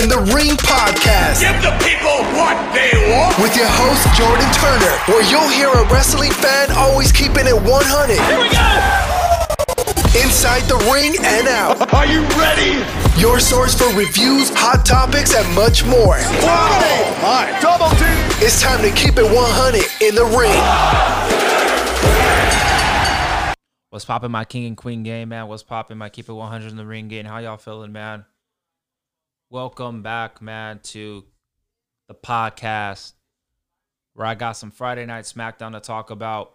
in the Ring podcast. Give the people what they want. With your host, Jordan Turner, where you'll hear a wrestling fan always keeping it 100. Here we go. Inside the ring and out. Are you ready? Your source for reviews, hot topics, and much more. Wow. My double team. It's time to keep it 100 in the ring. What's popping, my king and queen game, man? What's popping, my keep it 100 in the ring game? How y'all feeling, man? Welcome back, man, to the podcast where I got some Friday Night SmackDown to talk about.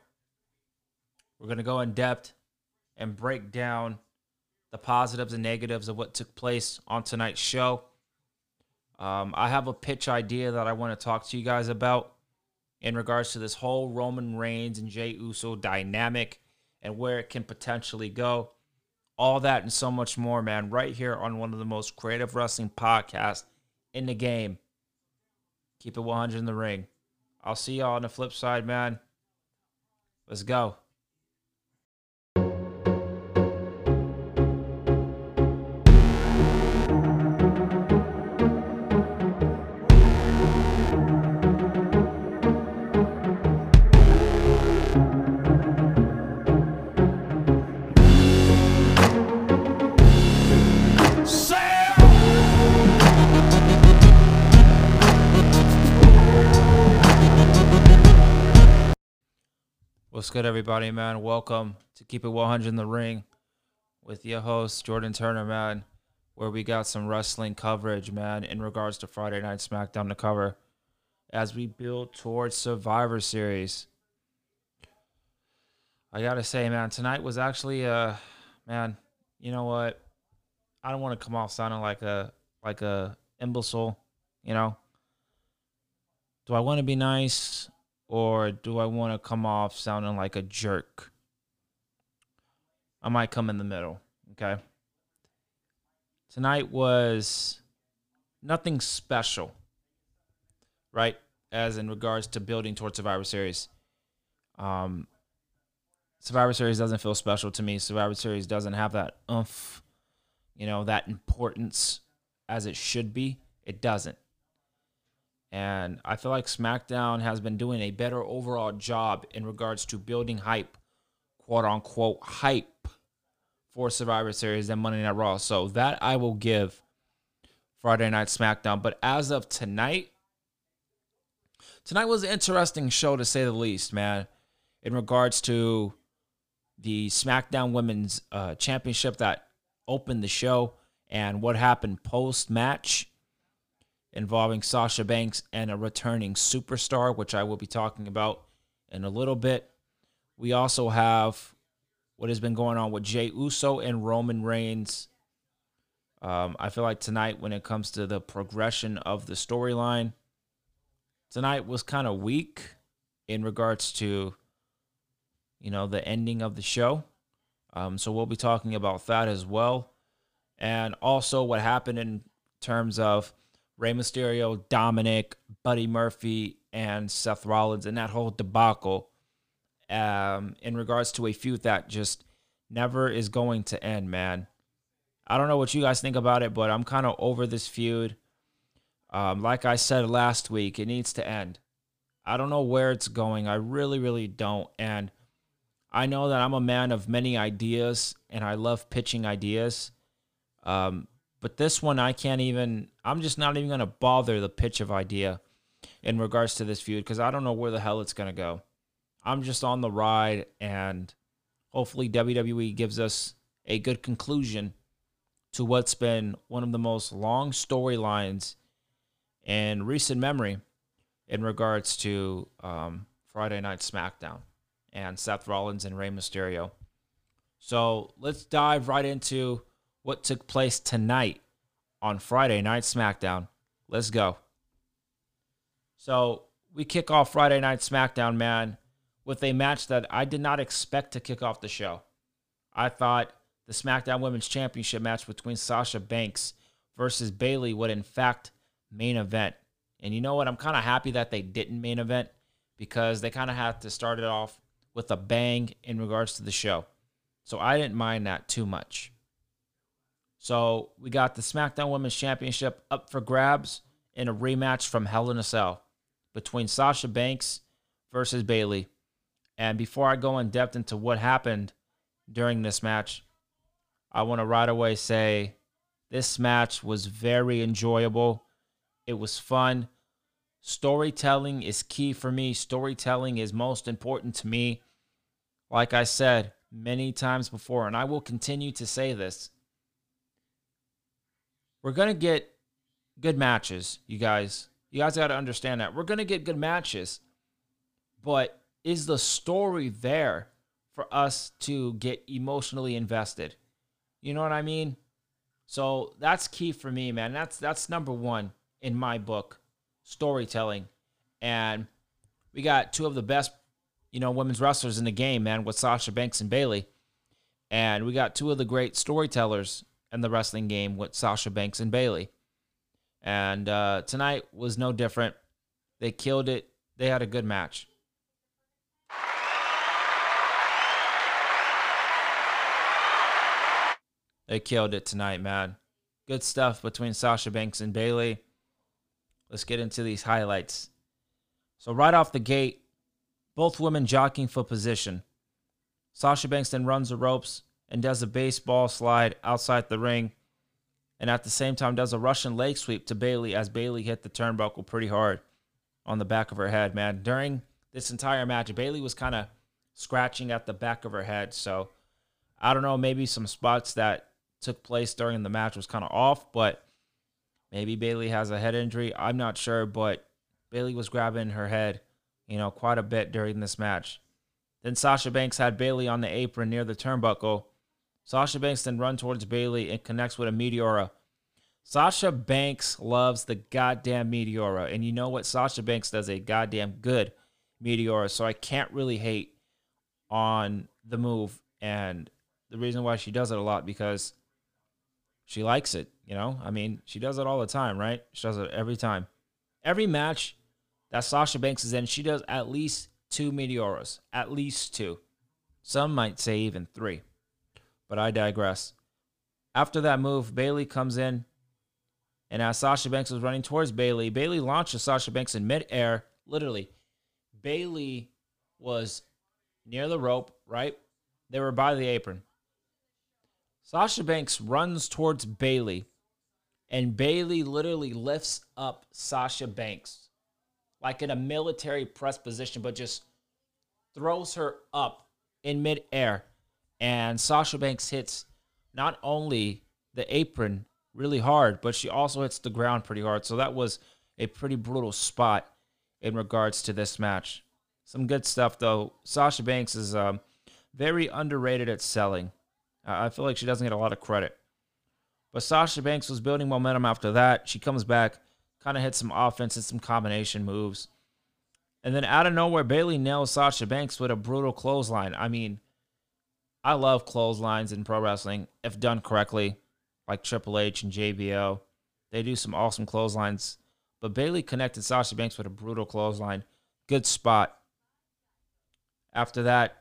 We're going to go in depth and break down the positives and negatives of what took place on tonight's show. Um, I have a pitch idea that I want to talk to you guys about in regards to this whole Roman Reigns and Jey Uso dynamic and where it can potentially go. All that and so much more, man, right here on one of the most creative wrestling podcasts in the game. Keep it 100 in the ring. I'll see y'all on the flip side, man. Let's go. What's good, everybody, man? Welcome to Keep It 100 in the Ring with your host, Jordan Turner, man, where we got some wrestling coverage, man, in regards to Friday Night SmackDown to cover as we build towards Survivor Series. I gotta say, man, tonight was actually, uh, man, you know what? I don't want to come off sounding like a like a imbecile, you know. Do I want to be nice? Or do I want to come off sounding like a jerk? I might come in the middle, okay? Tonight was nothing special, right? As in regards to building towards Survivor Series. Um, Survivor Series doesn't feel special to me. Survivor Series doesn't have that oomph, you know, that importance as it should be. It doesn't. And I feel like SmackDown has been doing a better overall job in regards to building hype, quote unquote, hype for Survivor Series than Monday Night Raw. So that I will give Friday Night SmackDown. But as of tonight, tonight was an interesting show to say the least, man, in regards to the SmackDown Women's uh, Championship that opened the show and what happened post match involving Sasha Banks and a returning superstar, which I will be talking about in a little bit. We also have what has been going on with Jey Uso and Roman Reigns. Um, I feel like tonight, when it comes to the progression of the storyline, tonight was kind of weak in regards to, you know, the ending of the show. Um, so we'll be talking about that as well. And also what happened in terms of Rey Mysterio, Dominic, Buddy Murphy, and Seth Rollins, and that whole debacle um, in regards to a feud that just never is going to end, man. I don't know what you guys think about it, but I'm kind of over this feud. Um, like I said last week, it needs to end. I don't know where it's going. I really, really don't. And I know that I'm a man of many ideas and I love pitching ideas. Um, but this one, I can't even, I'm just not even going to bother the pitch of idea in regards to this feud because I don't know where the hell it's going to go. I'm just on the ride, and hopefully, WWE gives us a good conclusion to what's been one of the most long storylines in recent memory in regards to um, Friday Night SmackDown and Seth Rollins and Rey Mysterio. So let's dive right into what took place tonight on Friday Night SmackDown. Let's go. So we kick off Friday Night SmackDown, man, with a match that I did not expect to kick off the show. I thought the SmackDown Women's Championship match between Sasha Banks versus Bayley would, in fact, main event. And you know what? I'm kind of happy that they didn't main event because they kind of had to start it off with a bang in regards to the show. So I didn't mind that too much. So we got the SmackDown Women's Championship up for grabs in a rematch from Hell in a Cell between Sasha Banks versus Bayley. And before I go in depth into what happened during this match, I want to right away say this match was very enjoyable. It was fun. Storytelling is key for me. Storytelling is most important to me. Like I said many times before, and I will continue to say this. We're to get good matches, you guys. You guys got to understand that. We're to get good matches. But is the story there for us to get emotionally invested? You know what I mean? So that's key for me, man. That's that's number 1 in my book, storytelling. And we got two of the best, you know, women's wrestlers in the game, man, with Sasha Banks and Bayley. And we got two of the great storytellers in the wrestling game with Sasha Banks and Bayley. And uh, tonight was no different. They killed it. They had a good match. They killed it tonight, man. Good stuff between Sasha Banks and Bayley. Let's get into these highlights. So, right off the gate, both women jockeying for position. Sasha Banks then runs the ropes and does a baseball slide outside the ring, and at the same time does a Russian leg sweep to Bayley as Bayley hit the turnbuckle pretty hard on the back of her head, man. During this entire match, Bayley was kind of scratching at the back of her head. So I don't know, maybe some spots that took place during the match was kind of off, but maybe Bayley has a head injury. I'm not sure, but Bayley was grabbing her head, you know, quite a bit during this match. Then Sasha Banks had Bayley on the apron near the turnbuckle. Sasha Banks then run towards Bayley and connects with a Meteora. Sasha Banks loves the goddamn Meteora. And you know what? Sasha Banks does a goddamn good Meteora. So I can't really hate on the move. And the reason why she does it a lot because she likes it. You know, I mean, she does it all the time, right? She does it every time. Every match that Sasha Banks is in, she does at least two Meteoras. At least two. Some might say even three. But I digress. After that move, Bayley comes in. And as Sasha Banks was running towards Bayley, Bayley launches Sasha Banks in midair. Literally, Bayley was near the rope, right? They were by the apron. Sasha Banks runs towards Bayley, and Bayley literally lifts up Sasha Banks like in a military press position, but just throws her up in midair. And Sasha Banks hits not only the apron really hard, but she also hits the ground pretty hard. So that was a pretty brutal spot in regards to this match. Some good stuff though. Sasha Banks is um, very underrated at selling. Uh, I feel like she doesn't get a lot of credit. But Sasha Banks was building momentum after that. She comes back, kind of hits some offense and some combination moves. And then out of nowhere, Bayley nails Sasha Banks with a brutal clothesline. I mean, I love clotheslines in pro wrestling if done correctly, like Triple H and JBL. They do some awesome clotheslines. But Bayley connected Sasha Banks with a brutal clothesline. Good spot. After that,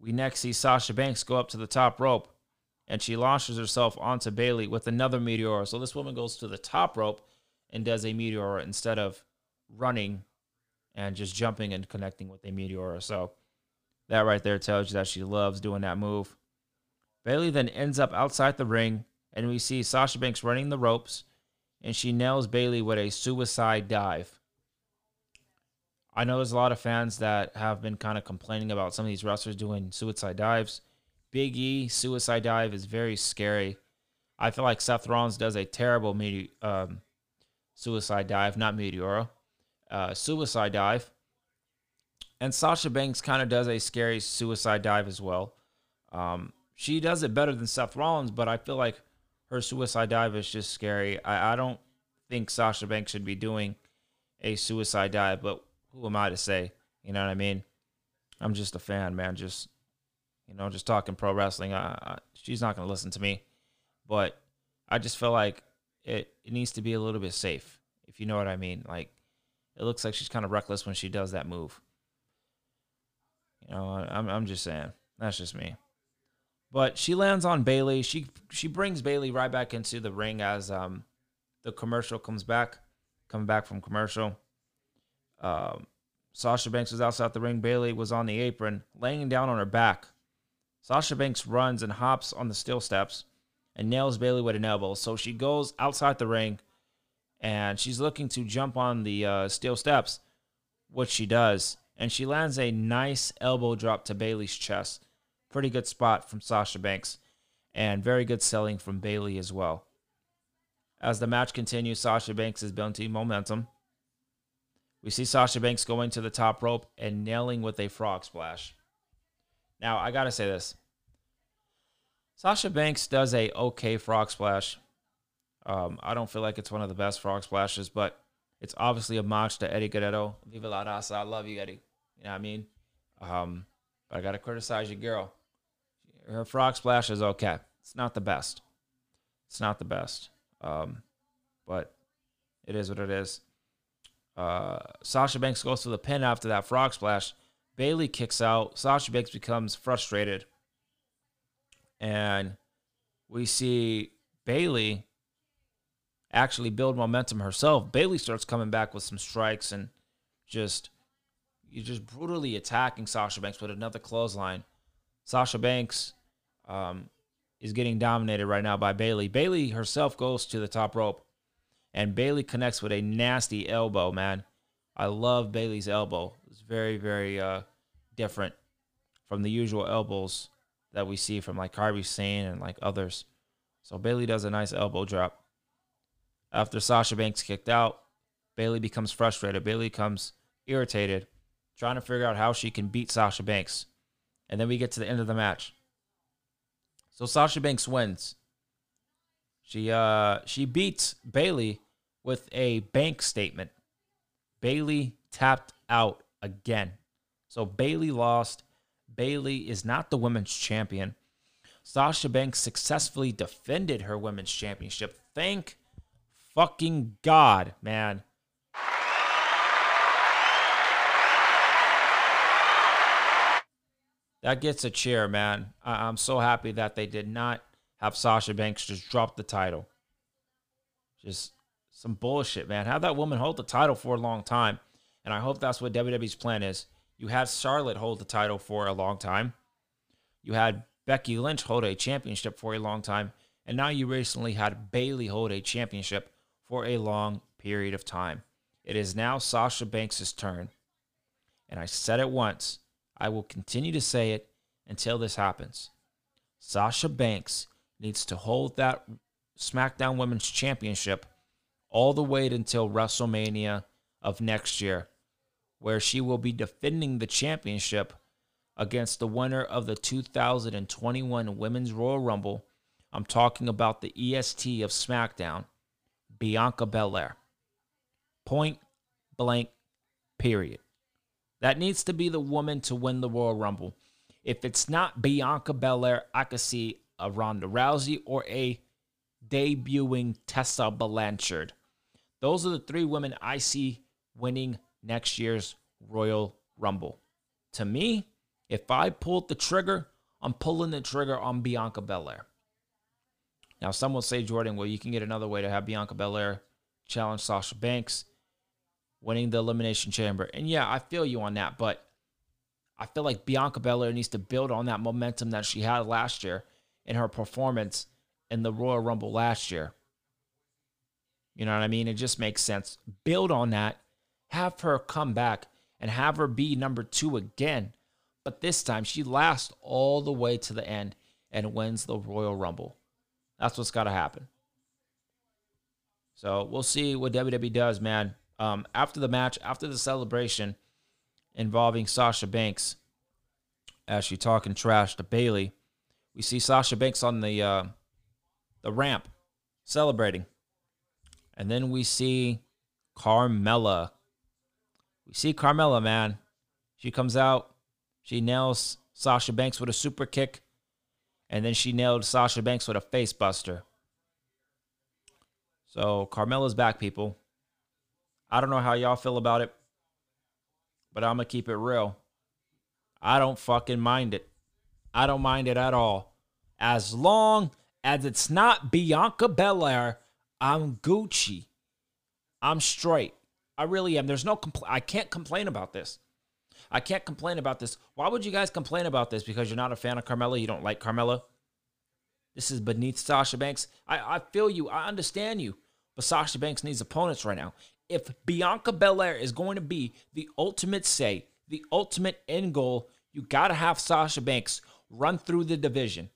we next see Sasha Banks go up to the top rope and she launches herself onto Bayley with another meteor. So this woman goes to the top rope and does a meteor instead of running and just jumping and connecting with a meteor. So that right there tells you that she loves doing that move. Bayley then ends up outside the ring, and we see Sasha Banks running the ropes, and she nails Bayley with a suicide dive. I know there's a lot of fans that have been kind of complaining about some of these wrestlers doing suicide dives. Big E suicide dive is very scary. I feel like Seth Rollins does a terrible um, suicide dive, not Meteora, uh, suicide dive. And Sasha Banks kind of does a scary suicide dive as well. Um, she does it better than Seth Rollins, but I feel like her suicide dive is just scary. I, I don't think Sasha Banks should be doing a suicide dive, but who am I to say? You know what I mean? I'm just a fan, man. Just you know, just talking pro wrestling. I, I, she's not going to listen to me, but I just feel like it, it needs to be a little bit safe, if you know what I mean. Like it looks like she's kind of reckless when she does that move. You know, I'm I'm just saying. That's just me. But she lands on Bayley. She she brings Bayley right back into the ring as um the commercial comes back, coming back from commercial. Um, Sasha Banks was outside the ring. Bayley was on the apron, laying down on her back. Sasha Banks runs and hops on the steel steps and nails Bayley with an elbow. So she goes outside the ring and she's looking to jump on the uh, steel steps, which she does. And she lands a nice elbow drop to Bayley's chest. Pretty good spot from Sasha Banks. And very good selling from Bayley as well. As the match continues, Sasha Banks is building momentum. We see Sasha Banks going to the top rope and nailing with a frog splash. Now, I got to say this. Sasha Banks does a okay frog splash. Um, I don't feel like it's one of the best frog splashes, but it's obviously a match to Eddie Guerrero. Viva la raza. I love you, Eddie. You know what I mean? Um, but I got to criticize your girl. Her frog splash is okay. It's not the best. It's not the best. Um, but it is what it is. Uh, Sasha Banks goes to the pin after that frog splash. Bayley kicks out. Sasha Banks becomes frustrated. And we see Bayley actually build momentum herself. Bayley starts coming back with some strikes and just you're just brutally attacking Sasha Banks with another clothesline. Sasha Banks um, is getting dominated right now by Bayley. Bayley herself goes to the top rope, and Bayley connects with a nasty elbow. Man, I love Bayley's elbow. It's very, very uh, different from the usual elbows that we see from like Kairi Sane and like others. So Bayley does a nice elbow drop. After Sasha Banks kicked out, Bayley becomes frustrated. Bayley becomes irritated, trying to figure out how she can beat Sasha Banks. And then we get to the end of the match. So Sasha Banks wins. She uh she beats Bayley with a bank statement. Bayley tapped out again. So Bayley lost. Bayley is not the women's champion. Sasha Banks successfully defended her women's championship. Thank fucking God, man. That gets a cheer, man. I- am so happy that they did not have Sasha Banks just drop the title. Just some bullshit, man. Have that woman hold the title for a long time. And I hope that's what WWE's plan is. You had Charlotte hold the title for a long time. You had Becky Lynch hold a championship for a long time. And now you recently had Bayley hold a championship for a long period of time. It is now Sasha Banks' turn. And I said it once. I will continue to say it until this happens. Sasha Banks needs to hold that SmackDown Women's Championship all the way until WrestleMania of next year, where she will be defending the championship against the winner of the 2021 Women's Royal Rumble. I'm talking about the EST of SmackDown, Bianca Belair. Point blank, period. That needs to be the woman to win the Royal Rumble. If it's not Bianca Belair, I could see a Ronda Rousey or a debuting Tessa Blanchard. Those are the three women I see winning next year's Royal Rumble. To me, if I pulled the trigger, I'm pulling the trigger on Bianca Belair. Now, some will say, Jordan, well, you can get another way to have Bianca Belair challenge Sasha Banks, winning the Elimination Chamber. And yeah, I feel you on that, but I feel like Bianca Belair needs to build on that momentum that she had last year in her performance in the Royal Rumble last year. You know what I mean? It just makes sense. Build on that, have her come back, and have her be number two again. But this time, she lasts all the way to the end and wins the Royal Rumble. That's what's got to happen. So we'll see what WWE does, man. Um, after the match, after the celebration involving Sasha Banks, as she talking trash to Bayley, we see Sasha Banks on the uh, the ramp celebrating, and then we see Carmella. We see Carmella, man. She comes out, she nails Sasha Banks with a super kick, and then she nailed Sasha Banks with a face buster. So Carmella's back, people. I don't know how y'all feel about it, but I'm going to keep it real. I don't fucking mind it. I don't mind it at all. As long as it's not Bianca Belair, I'm Gucci. I'm straight. I really am. There's no compl- I can't complain about this. I can't complain about this. Why would you guys complain about this? Because you're not a fan of Carmella? You don't like Carmella? This is beneath Sasha Banks. I, I feel you. I understand you. But Sasha Banks needs opponents right now. If Bianca Belair is going to be the ultimate say, the ultimate end goal, you got to have Sasha Banks run through the division.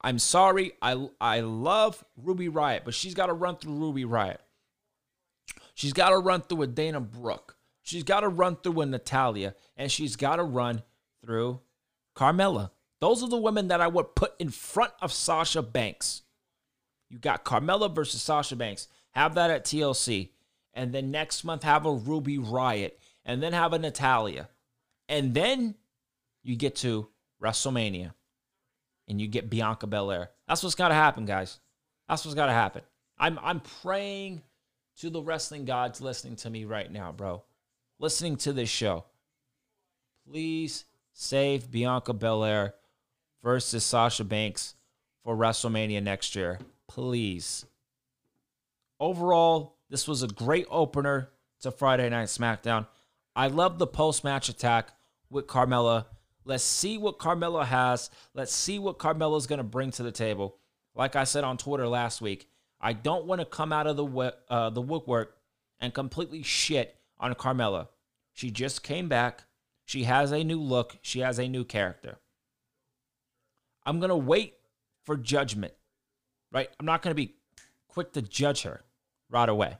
I'm sorry. I, I love Ruby Riott, but she's got to run through Ruby Riott. She's got to run through a Dana Brooke. She's got to run through a Natalya And she's got to run through Carmella. Those are the women that I would put in front of Sasha Banks. You got Carmella versus Sasha Banks. Have that at TLC. And then next month, have a Ruby Riott. And then have a Natalya. And then you get to WrestleMania. And you get Bianca Belair. That's what's got to happen, guys. That's what's got to happen. I'm, I'm praying to the wrestling gods listening to me right now, bro. Listening to this show. Please save Bianca Belair versus Sasha Banks for WrestleMania next year. Please. Overall, this was a great opener to Friday Night SmackDown. I love the post match attack with Carmella. Let's see what Carmella has. Let's see what Carmella's going to bring to the table. Like I said on Twitter last week, I don't want to come out of the uh, the woodwork and completely shit on Carmella. She just came back. She has a new look. She has a new character. I'm going to wait for judgment, right? I'm not going to be quick to judge her right away.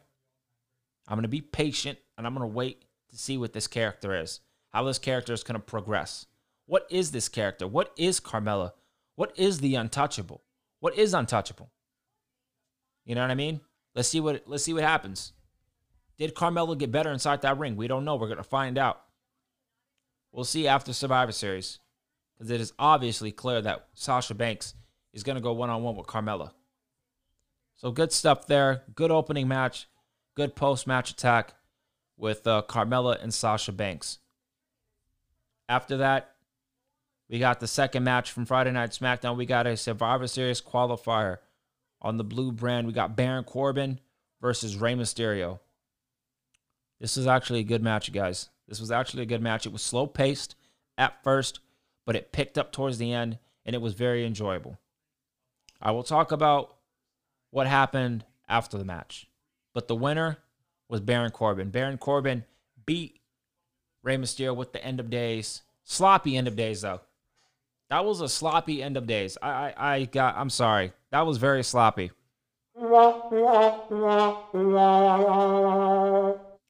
I'm going to be patient and I'm going to wait to see what this character is, how this character is going to progress. What is this character? What is Carmella? What is the untouchable? What is untouchable? You know what I mean? Let's see what let's see what happens. Did Carmella get better inside that ring? We don't know. We're gonna find out. We'll see after Survivor Series because it is obviously clear that Sasha Banks is going to go one on one with Carmella. So good stuff there. Good opening match. Good post match attack with uh, Carmella and Sasha Banks. After that, we got the second match from Friday Night SmackDown. We got a Survivor Series qualifier on the blue brand. We got Baron Corbin versus Rey Mysterio. This is actually a good match, guys. This was actually a good match. It was slow paced at first, but it picked up towards the end and it was very enjoyable. I will talk about what happened after the match. But the winner was Baron Corbin. Baron Corbin beat Rey Mysterio with the end of days. Sloppy end of days, though. That was a sloppy end of days. I, I, I got, I'm sorry. That was very sloppy.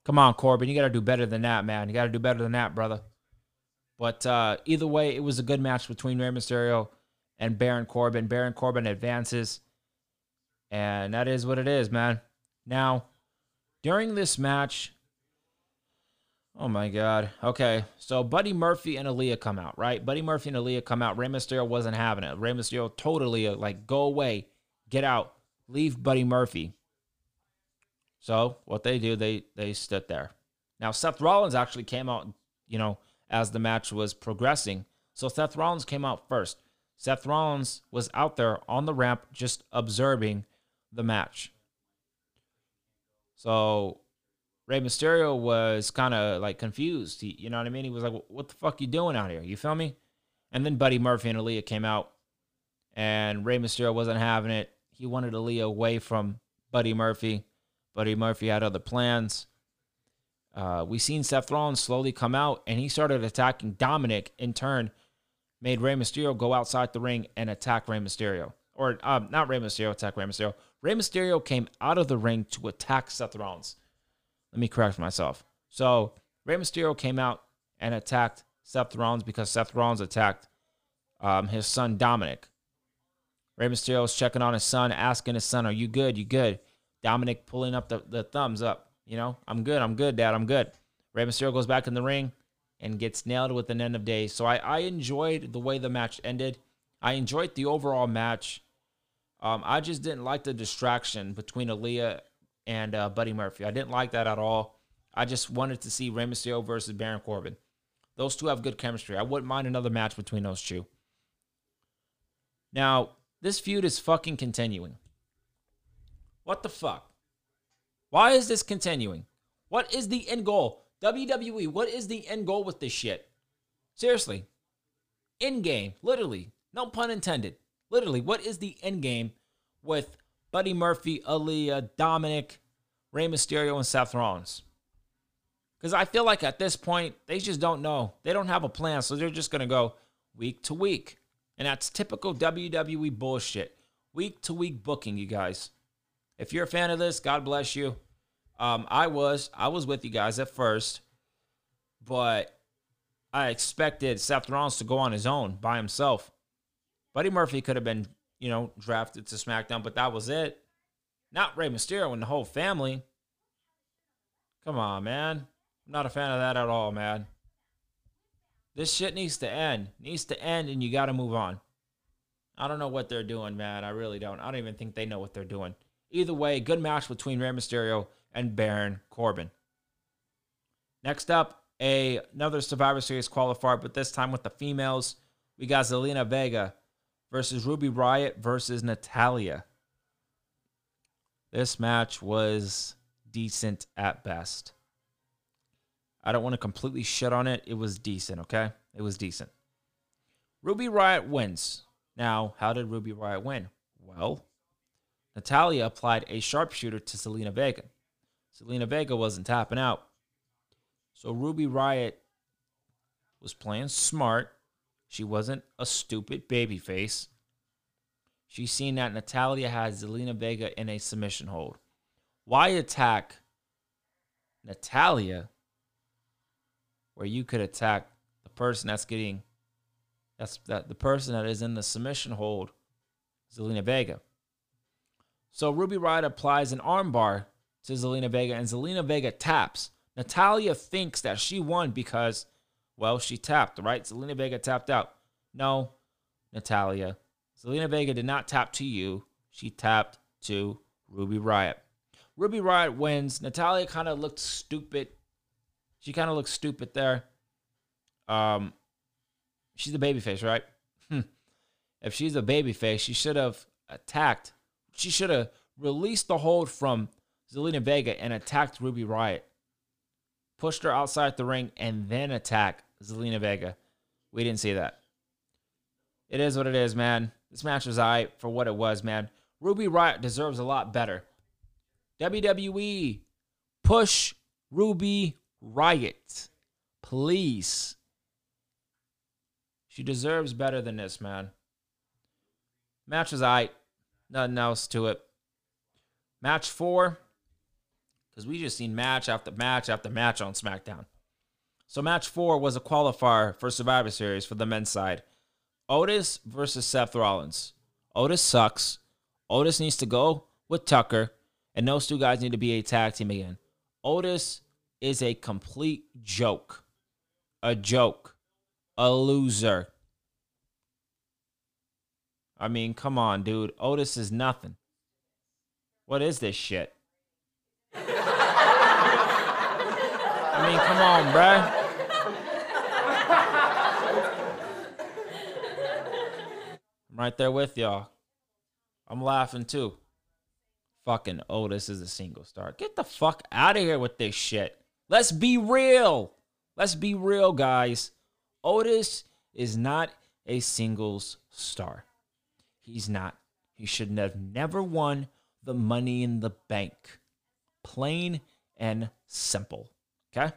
Come on, Corbin. You got to do better than that, man. You got to do better than that, brother. But uh, either way, it was a good match between Rey Mysterio and Baron Corbin. Baron Corbin advances. And that is what it is, man. Now, during this match, oh my God. Okay, so Buddy Murphy and Aalyah come out, right? Buddy Murphy and Aalyah come out. Rey Mysterio wasn't having it. Rey Mysterio totally like, go away, get out, leave Buddy Murphy. So what they do, they they stood there. Now Seth Rollins actually came out, you know, as the match was progressing. So Seth Rollins came out first. Seth Rollins was out there on the ramp just observing the match. So Rey Mysterio was kind of like confused. He, you know what I mean? He was like, "What the fuck you doing out here?" You feel me? And then Buddy Murphy and Aalyah came out, and Rey Mysterio wasn't having it. He wanted Aalyah away from Buddy Murphy. Buddy Murphy had other plans. Uh, we seen Seth Rollins slowly come out, and he started attacking Dominic. In turn, made Rey Mysterio go outside the ring and attack Rey Mysterio, or um, not Rey Mysterio, attack Rey Mysterio. Rey Mysterio came out of the ring to attack Seth Rollins. Let me correct myself. So Rey Mysterio came out and attacked Seth Rollins because Seth Rollins attacked um, his son Dominic. Rey Mysterio was checking on his son, asking his son, "Are you good? You good?" Dominic pulling up the, the thumbs up. You know, I'm good. I'm good, Dad. I'm good. Rey Mysterio goes back in the ring and gets nailed with an end of days. So I, I enjoyed the way the match ended. I enjoyed the overall match. Um, I just didn't like the distraction between Aalyah and uh, Buddy Murphy. I didn't like that at all. I just wanted to see Rey Mysterio versus Baron Corbin. Those two have good chemistry. I wouldn't mind another match between those two. Now, this feud is fucking continuing. What the fuck? Why is this continuing? What is the end goal? WWE, what is the end goal with this shit? Seriously. End game, literally. No pun intended. Literally, what is the end game with Buddy Murphy, Aalyah, Dominic, Rey Mysterio, and Seth Rollins? Because I feel like at this point, they just don't know. They don't have a plan, so they're just going to go week to week. And that's typical WWE bullshit. Week to week booking, you guys. If you're a fan of this, God bless you. Um, I was. I was with you guys at first, but I expected Seth Rollins to go on his own by himself. Buddy Murphy could have been, you know, drafted to SmackDown, but that was it. Not Rey Mysterio and the whole family. Come on, man. I'm not a fan of that at all, man. This shit needs to end. Needs to end, and you got to move on. I don't know what they're doing, man. I really don't. I don't even think they know what they're doing. Either way, good match between Rey Mysterio and Baron Corbin. Next up, a, another Survivor Series qualifier, but this time with the females. We got Zelina Vega versus Ruby Riott versus Natalya. This match was decent at best. I don't want to completely shit on it. It was decent, okay? It was decent. Ruby Riott wins. Now, how did Ruby Riott win? Well, Natalya applied a sharpshooter to Zelina Vega. Zelina Vega wasn't tapping out. So Ruby Riott was playing smart. She wasn't a stupid babyface. She seen that Natalya had Zelina Vega in a submission hold. Why attack Natalya where you could attack the person that's getting that's that the person that is in the submission hold, Zelina Vega. So Ruby Riott applies an armbar to Zelina Vega, and Zelina Vega taps. Natalya thinks that she won because, well, she tapped, right? Zelina Vega tapped out. No, Natalya. Zelina Vega did not tap to you. She tapped to Ruby Riott. Ruby Riott wins. Natalya kind of looked stupid. She kind of looked stupid there. Um, she's a babyface, right? If she's a babyface, she should have attacked. She should have released the hold from Zelina Vega and attacked Ruby Riott. Pushed her outside the ring and then attack Zelina Vega. We didn't see that. It is what it is, man. This match was I for what it was, man. Ruby Riott deserves a lot better. WWE, push Ruby Riott, please. She deserves better than this, man. Match was I. Nothing else to it. Match four, because we just seen match after match after match on SmackDown. So match four was a qualifier for Survivor Series for the men's side. Otis versus Seth Rollins. Otis sucks. Otis needs to go with Tucker, and those two guys need to be a tag team again. Otis is a complete joke. A joke. A loser. I mean, come on, dude. Otis is nothing. What is this shit? I mean, come on, bruh. I'm right there with y'all. I'm laughing too. Fucking Otis is a single star. Get the fuck out of here with this shit. Let's be real. Let's be real, guys. Otis is not a singles star. He's not. He shouldn't have never won the money in the bank. Plain and simple. Okay?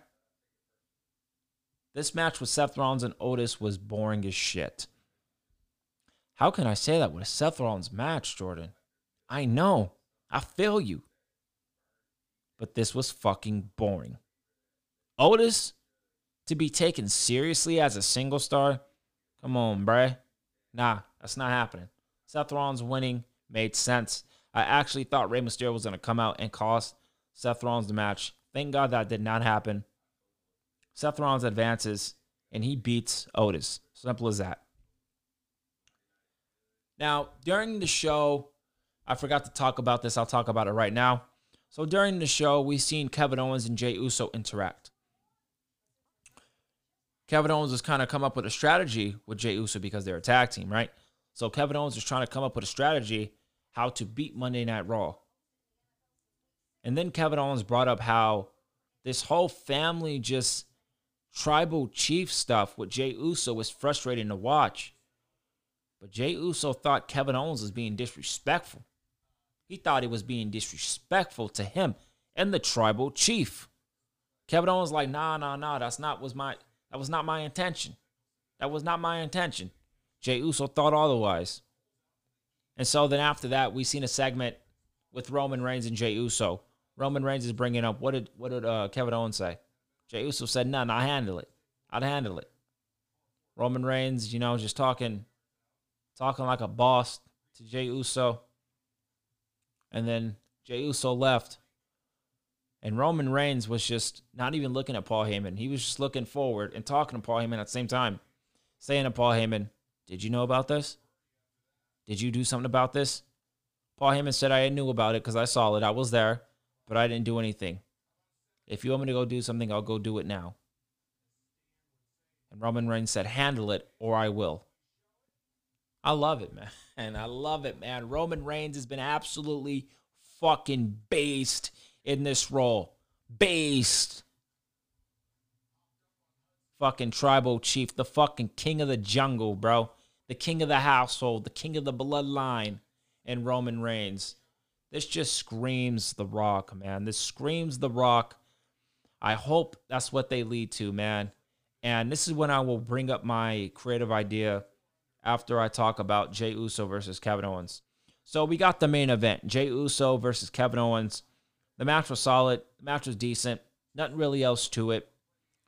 This match with Seth Rollins and Otis was boring as shit. How can I say that with a Seth Rollins match, Jordan? I know. I feel you. But this was fucking boring. Otis to be taken seriously as a single star? Come on, bruh. Nah, that's not happening. Seth Rollins winning made sense. I actually thought Rey Mysterio was going to come out and cost Seth Rollins the match. Thank God that did not happen. Seth Rollins advances and he beats Otis. Simple as that. Now, during the show, I forgot to talk about this. I'll talk about it right now. So during the show, we've seen Kevin Owens and Jey Uso interact. Kevin Owens was kind of come up with a strategy with Jey Uso because they're a tag team, right? So Kevin Owens was trying to come up with a strategy how to beat Monday Night Raw. And then Kevin Owens brought up how this whole family just tribal chief stuff with Jey Uso was frustrating to watch. But Jey Uso thought Kevin Owens was being disrespectful. He thought he was being disrespectful to him and the tribal chief. Kevin Owens like, nah, nah, nah, that's not was my that was not my intention. That was not my intention. Jey Uso thought otherwise. And so then after that, we seen a segment with Roman Reigns and Jey Uso. Roman Reigns is bringing up what did what did uh, Kevin Owens say? Jey Uso said, "None. I handle it. I'd handle it." Roman Reigns, you know, just talking, talking like a boss to Jey Uso. And then Jey Uso left. And Roman Reigns was just not even looking at Paul Heyman. He was just looking forward and talking to Paul Heyman at the same time, saying to Paul Heyman, Did you know about this? Did you do something about this? Paul Heyman said, I knew about it because I saw it. I was there, but I didn't do anything. If you want me to go do something, I'll go do it now. And Roman Reigns said, Handle it or I will. I love it, man. And I love it, man. Roman Reigns has been absolutely fucking based in this role. Based. Fucking tribal chief, the fucking king of the jungle, bro. The king of the household, the king of the bloodline, and Roman Reigns. This just screams The Rock, man. This screams The Rock. I hope that's what they lead to, man. And this is when I will bring up my creative idea after I talk about Jey Uso versus Kevin Owens. So we got the main event Jey Uso versus Kevin Owens. The match was solid, the match was decent, nothing really else to it.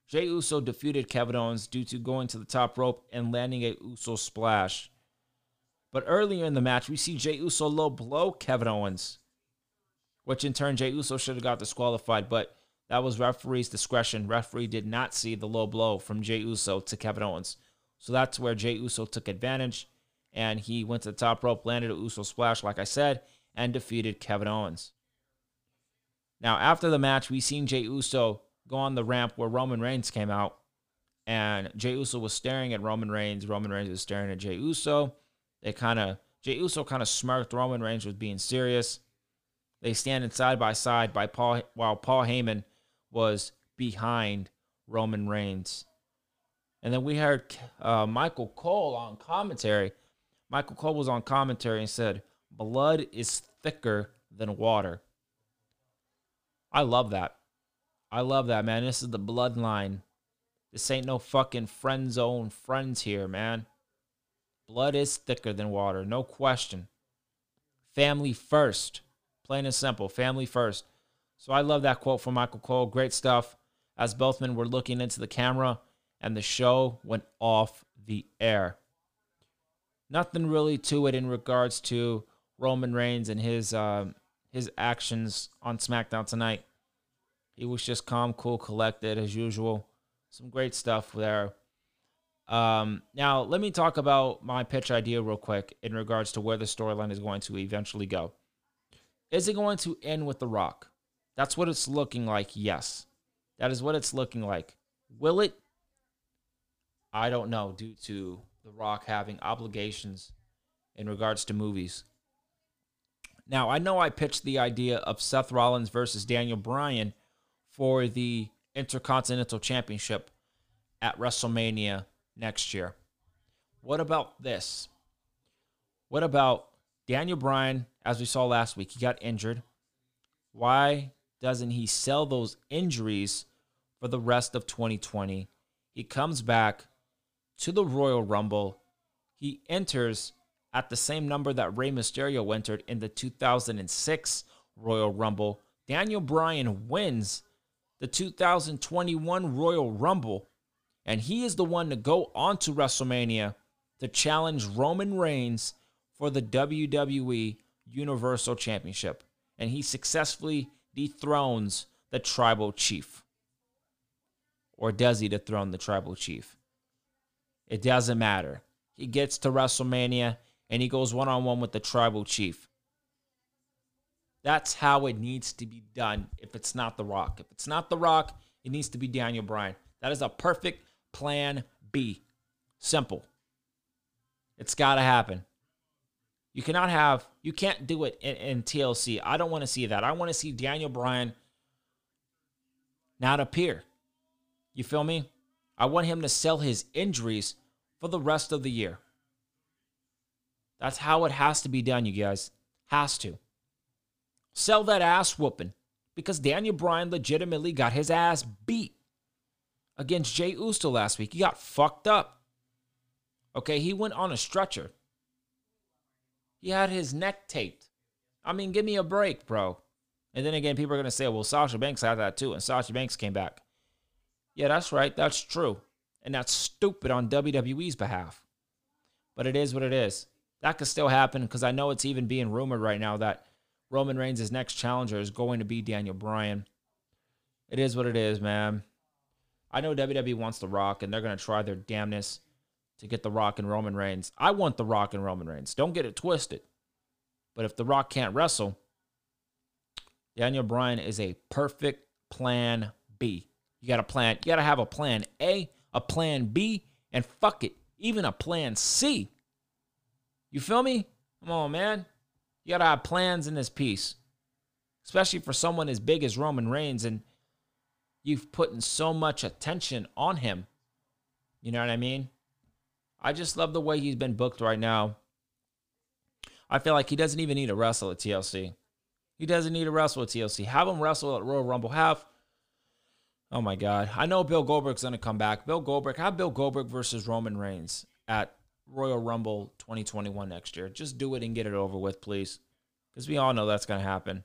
Jey Uso defeated Kevin Owens due to going to the top rope and landing a Uso splash. But earlier in the match, we see Jey Uso low blow Kevin Owens, which in turn Jey Uso should have got disqualified, but that was referee's discretion. Referee did not see the low blow from Jey Uso to Kevin Owens. So that's where Jey Uso took advantage and he went to the top rope, landed a Uso splash, like I said, and defeated Kevin Owens. Now, after the match, we seen Jey Uso go on the ramp where Roman Reigns came out, and Jey Uso was staring at Roman Reigns. Roman Reigns was staring at Jey Uso. They kind of Jey Uso kind of smirked. Roman Reigns was being serious. They standing side by side by Paul while Paul Heyman was behind Roman Reigns. And then we heard uh, Michael Cole on commentary. Michael Cole was on commentary and said, Blood is thicker than water. I love that. I love that, man. This is the bloodline. This ain't no fucking friend zone friends here, man. Blood is thicker than water, no question. Family first. Plain and simple. Family first. So I love that quote from Michael Cole. Great stuff. As both men were looking into the camera and the show went off the air. Nothing really to it in regards to Roman Reigns and his uh, his actions on SmackDown tonight. He was just calm, cool, collected as usual. Some great stuff there. Um, now, let me talk about my pitch idea real quick in regards to where the storyline is going to eventually go. Is it going to end with The Rock? That's what it's looking like, yes. That is what it's looking like. Will it? I don't know, due to The Rock having obligations in regards to movies. Now, I know I pitched the idea of Seth Rollins versus Daniel Bryan for the Intercontinental Championship at WrestleMania next year. What about this? What about Daniel Bryan, as we saw last week, he got injured. Why doesn't he sell those injuries for the rest of 2020? He comes back to the Royal Rumble. He enters at the same number that Rey Mysterio entered in the 2006 Royal Rumble. Daniel Bryan wins the 2021 Royal Rumble, and he is the one to go on to WrestleMania to challenge Roman Reigns for the WWE Universal Championship. And he successfully dethrones the tribal chief. Or does he dethrone the tribal chief? It doesn't matter. He gets to WrestleMania and he goes one on one with the tribal chief. That's how it needs to be done if it's not The Rock. If it's not The Rock, it needs to be Daniel Bryan. That is a perfect plan B. Simple. It's got to happen. You cannot have, you can't do it in, in TLC. I don't want to see that. I want to see Daniel Bryan not appear. You feel me? I want him to sell his injuries for the rest of the year. That's how it has to be done, you guys. Has to. Sell that ass whooping because Daniel Bryan legitimately got his ass beat against Jey Uso last week. He got fucked up. Okay, he went on a stretcher. He had his neck taped. I mean, give me a break, bro. And then again, people are going to say, well, Sasha Banks had that too, and Sasha Banks came back. Yeah, that's right. That's true. And that's stupid on WWE's behalf. But it is what it is. That could still happen because I know it's even being rumored right now that Roman Reigns' next challenger is going to be Daniel Bryan. It is what it is, man. I know WWE wants The Rock, and they're going to try their damnness to get The Rock and Roman Reigns. I want The Rock and Roman Reigns. Don't get it twisted. But if The Rock can't wrestle, Daniel Bryan is a perfect plan B. You got a plan. You got to have a plan A, a plan B, and fuck it, even a plan C. You feel me? Come on, man. You got to have plans in this piece, especially for someone as big as Roman Reigns, and you've put in so much attention on him. You know what I mean? I just love the way he's been booked right now. I feel like he doesn't even need to wrestle at TLC. He doesn't need to wrestle at TLC. Have him wrestle at Royal Rumble. Have, oh my God. I know Bill Goldberg's going to come back. Bill Goldberg, have Bill Goldberg versus Roman Reigns at Royal Rumble 2021 next year. Just do it and get it over with, please. Because we all know that's going to happen.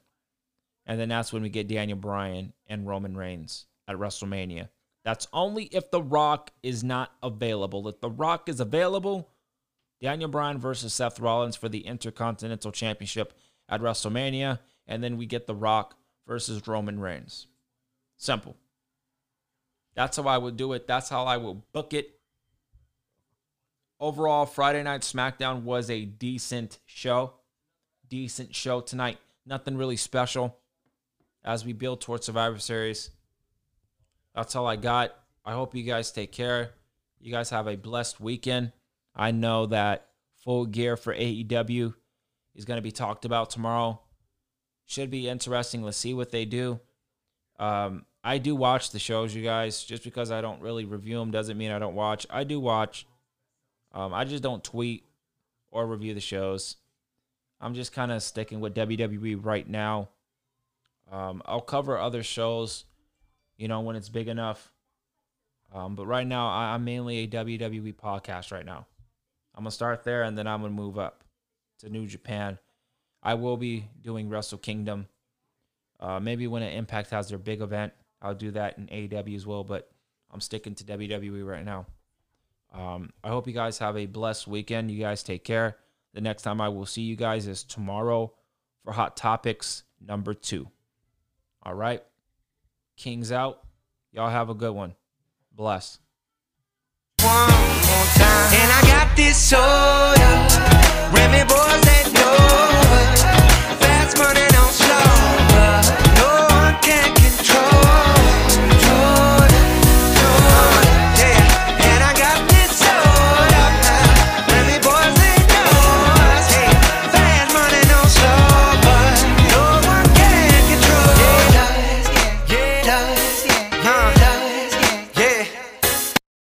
And then that's when we get Daniel Bryan and Roman Reigns at WrestleMania. That's only if The Rock is not available. If The Rock is available, Daniel Bryan versus Seth Rollins for the Intercontinental Championship at WrestleMania. And then we get The Rock versus Roman Reigns. Simple. That's how I would do it. That's how I will book it. Overall, Friday Night SmackDown was a decent show. Decent show tonight. Nothing really special as we build towards Survivor Series. That's all I got. I hope you guys take care. You guys have a blessed weekend. I know that full gear for AEW is going to be talked about tomorrow. Should be interesting. Let's see what they do. Um, I do watch the shows, you guys. Just because I don't really review them doesn't mean I don't watch. I do watch. Um, I just don't tweet or review the shows. I'm just kind of sticking with WWE right now. Um, I'll cover other shows, you know, when it's big enough. Um, but right now, I, I'm mainly a WWE podcast right now. I'm gonna start there, and then I'm gonna move up to New Japan. I will be doing Wrestle Kingdom. Uh, maybe when an Impact has their big event, I'll do that in AEW as well. But I'm sticking to WWE right now. Um, I hope you guys have a blessed weekend. You guys take care. The next time I will see you guys is tomorrow for Hot Topics number two. All right. Kings out. Y'all have a good one. Bless. And I got this soda. Remy boys that know slow. No one can